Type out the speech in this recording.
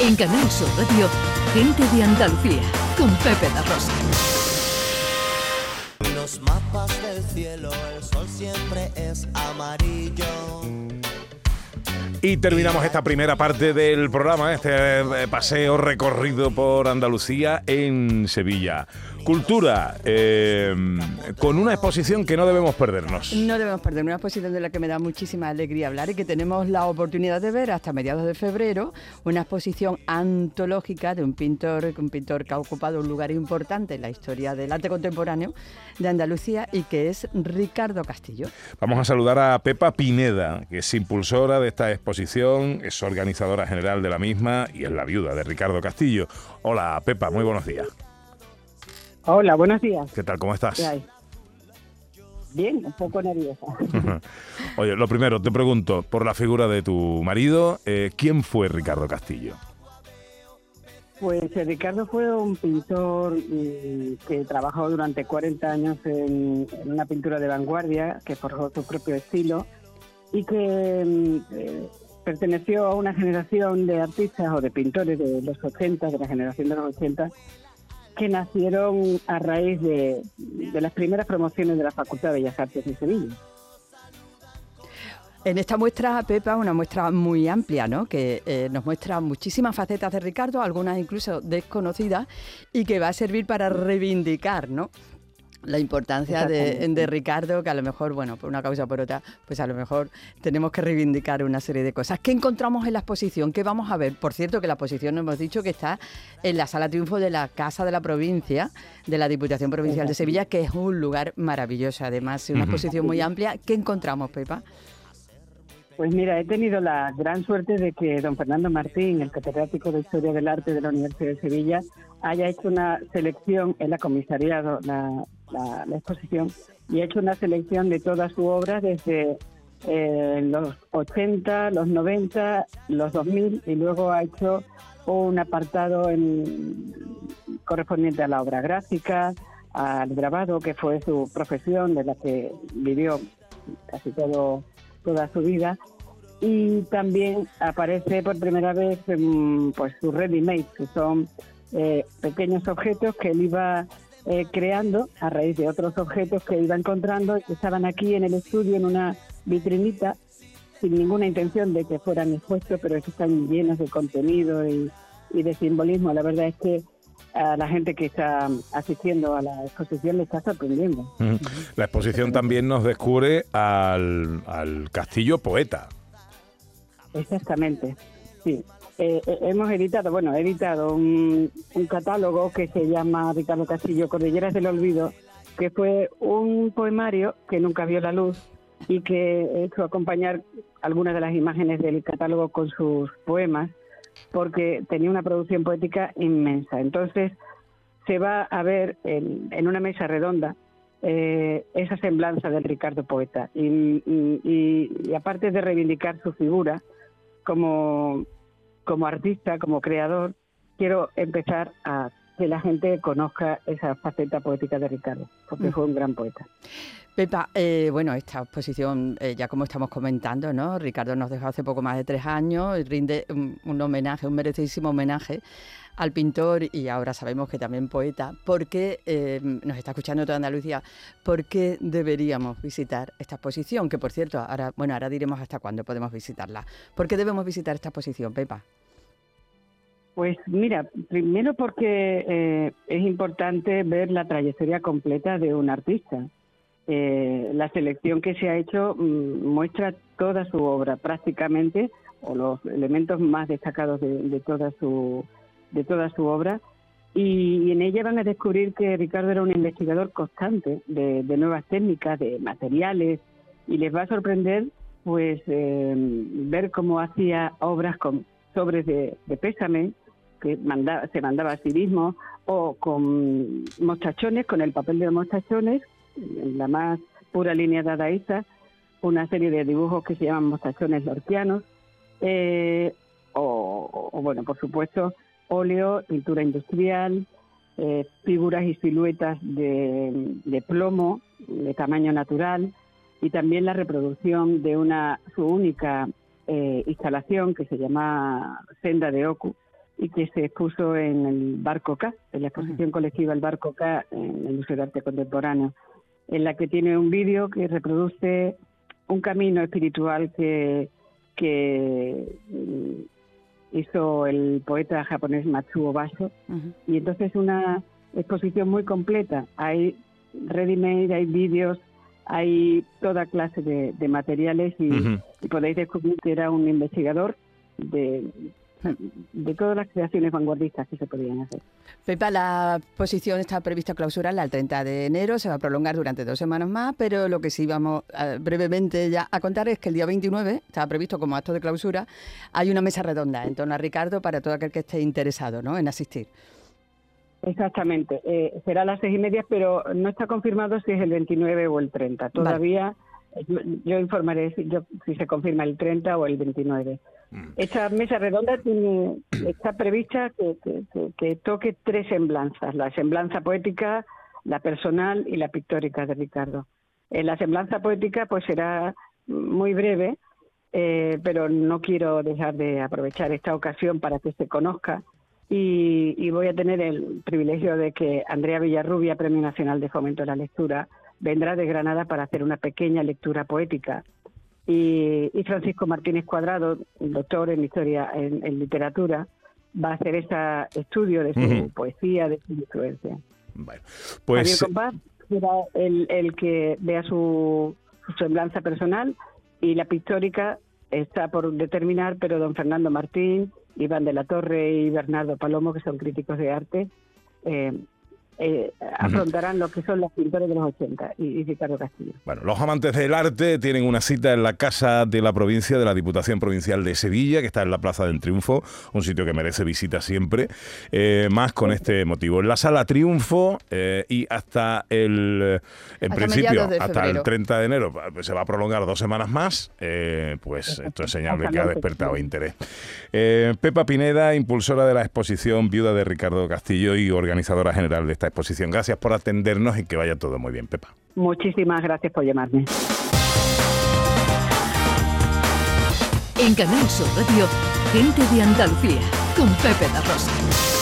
En Canal Sur Radio, Gente de Andalucía, con Pepe La Rosa. Los mapas del cielo, el sol siempre es amarillo. Y terminamos esta primera parte del programa, este eh, paseo recorrido por Andalucía en Sevilla. Cultura, eh, con una exposición que no debemos perdernos. No debemos perder una exposición de la que me da muchísima alegría hablar y que tenemos la oportunidad de ver hasta mediados de febrero, una exposición antológica de un pintor, un pintor que ha ocupado un lugar importante en la historia del arte contemporáneo de Andalucía y que es Ricardo Castillo. Vamos a saludar a Pepa Pineda, que es impulsora de esta exposición, es organizadora general de la misma y es la viuda de Ricardo Castillo. Hola Pepa, muy buenos días. Hola, buenos días. ¿Qué tal? ¿Cómo estás? ¿Qué hay? Bien, un poco nerviosa. Oye, lo primero, te pregunto, por la figura de tu marido, eh, ¿quién fue Ricardo Castillo? Pues eh, Ricardo fue un pintor mm, que trabajó durante 40 años en, en una pintura de vanguardia, que forjó su propio estilo y que mm, eh, perteneció a una generación de artistas o de pintores de los 80, de la generación de los 80, que nacieron a raíz de, de las primeras promociones de la Facultad de Bellas Artes de Sevilla. En esta muestra, Pepa, una muestra muy amplia, ¿no? Que eh, nos muestra muchísimas facetas de Ricardo, algunas incluso desconocidas, y que va a servir para reivindicar, ¿no? La importancia de, de Ricardo, que a lo mejor, bueno, por una causa o por otra, pues a lo mejor tenemos que reivindicar una serie de cosas. ¿Qué encontramos en la exposición? ¿Qué vamos a ver? Por cierto, que la exposición hemos dicho que está en la Sala Triunfo de la Casa de la Provincia, de la Diputación Provincial de Sevilla, que es un lugar maravilloso. Además, una exposición muy amplia. ¿Qué encontramos, Pepa? Pues mira, he tenido la gran suerte de que don Fernando Martín, el catedrático de Historia del Arte de la Universidad de Sevilla, haya hecho una selección, él ha comisariado la, la- la exposición, y ha hecho una selección de toda su obra desde eh, los 80, los 90, los 2000, y luego ha hecho un apartado en- correspondiente a la obra gráfica, al grabado, que fue su profesión de la que vivió casi todo toda su vida. Y también aparece por primera vez pues su ready made que son eh, pequeños objetos que él iba eh, creando a raíz de otros objetos que iba encontrando. Que estaban aquí en el estudio en una vitrinita sin ninguna intención de que fueran expuestos pero están llenos de contenido y, y de simbolismo. La verdad es que a la gente que está asistiendo a la exposición le está sorprendiendo. La exposición también nos descubre al, al Castillo poeta. Exactamente, sí. Eh, eh, hemos editado, bueno, he editado un, un catálogo que se llama Ricardo Castillo Cordilleras del Olvido, que fue un poemario que nunca vio la luz y que he hecho acompañar algunas de las imágenes del catálogo con sus poemas, porque tenía una producción poética inmensa. Entonces, se va a ver en, en una mesa redonda eh, esa semblanza del Ricardo Poeta. Y, aparte de reivindicar su figura como, como artista, como creador, quiero empezar a que la gente conozca esa faceta poética de Ricardo, porque Mm. fue un gran poeta. Pepa, eh, bueno, esta exposición, eh, ya como estamos comentando, ¿no? Ricardo nos dejó hace poco más de tres años y rinde un, un homenaje, un merecidísimo homenaje al pintor y ahora sabemos que también poeta. ¿Por qué, eh, nos está escuchando toda Andalucía, por qué deberíamos visitar esta exposición? Que por cierto, ahora, bueno, ahora diremos hasta cuándo podemos visitarla. ¿Por qué debemos visitar esta exposición, Pepa? Pues mira, primero porque eh, es importante ver la trayectoria completa de un artista. Eh, la selección que se ha hecho mm, muestra toda su obra prácticamente, o los elementos más destacados de, toda su de toda su obra, y, en ella van a descubrir que Ricardo era un investigador constante de, nuevas técnicas, de materiales, y les va a sorprender pues eh, ver cómo hacía obras con sobres de pésame que se mandaba a sí mismo o con mostachones, con el papel de mostachones, en la más pura línea dadaísta, una serie de dibujos que se llaman mostachones lorquianos, eh, o, o, bueno, por supuesto, óleo, pintura industrial, eh, figuras y siluetas de, de plomo de tamaño natural y también la reproducción de una su única eh, instalación que se llama Senda de Oku y que se expuso en el Barco K, en la exposición colectiva El Barco K en el Museo de Arte Contemporáneo, en la que tiene un vídeo que reproduce un camino espiritual que, que mm, hizo el poeta japonés Matsuo Basho. Y entonces una exposición muy completa. Hay ready-made, hay vídeos, hay toda clase de, de materiales y podéis descubrir que era un investigador de, de todas las creaciones vanguardistas que se podían hacer. Pepa, la exposición está prevista clausurarla el 30 de enero, se va a prolongar durante dos semanas más, pero lo que sí vamos brevemente ya a contar es que el día 29, estaba previsto como acto de clausura, hay una mesa redonda en torno a Ricardo para todo aquel que esté interesado ¿no? en asistir. Exactamente. Eh, será a las seis y media, pero no está confirmado si es el 29 o el 30. Todavía yo, yo informaré si, yo- si se confirma el 30 o el 29. Mm. Esta mesa redonda tiene, está prevista que, que- que- que toque tres semblanzas, la semblanza poética, la personal y la pictórica de Ricardo. Eh, la semblanza poética pues será muy breve, eh, pero no quiero dejar de aprovechar esta ocasión para que se conozca y, y voy a tener el privilegio de que Andrea Villarrubia, Premio Nacional de Fomento de la Lectura, vendrá de Granada para hacer una pequeña lectura poética. Y, y Francisco Martínez Cuadrado, doctor en historia, en, en literatura, va a hacer ese estudio de su poesía, de su influencia. Bueno, Javier pues Compás será el, el que vea su, su semblanza personal y la pictórica está por determinar, pero don Fernando Martín, Iván de la Torre y Bernardo Palomo, que son críticos de arte, eh, eh, afrontarán lo que son los pintores de los 80 y, y Ricardo Castillo. Bueno, los amantes del arte tienen una cita en la Casa de la Provincia de la Diputación Provincial de Sevilla, que está en la Plaza del Triunfo, un sitio que merece visita siempre, eh, más con este motivo. En la Sala Triunfo eh, y hasta el, en Hasta principio, hasta el febrero. 30 de enero, pues, se va a prolongar dos semanas más, eh, pues esto es señal de que ha despertado interés. Eh, Pepa Pineda, impulsora de la exposición, viuda de Ricardo Castillo y organizadora general de esta exposición. Gracias por atendernos y que vaya todo muy bien, Pepa. Muchísimas gracias por llamarme. En Canal Sur Radio, gente de Andalucía, con Pepe da Rosa.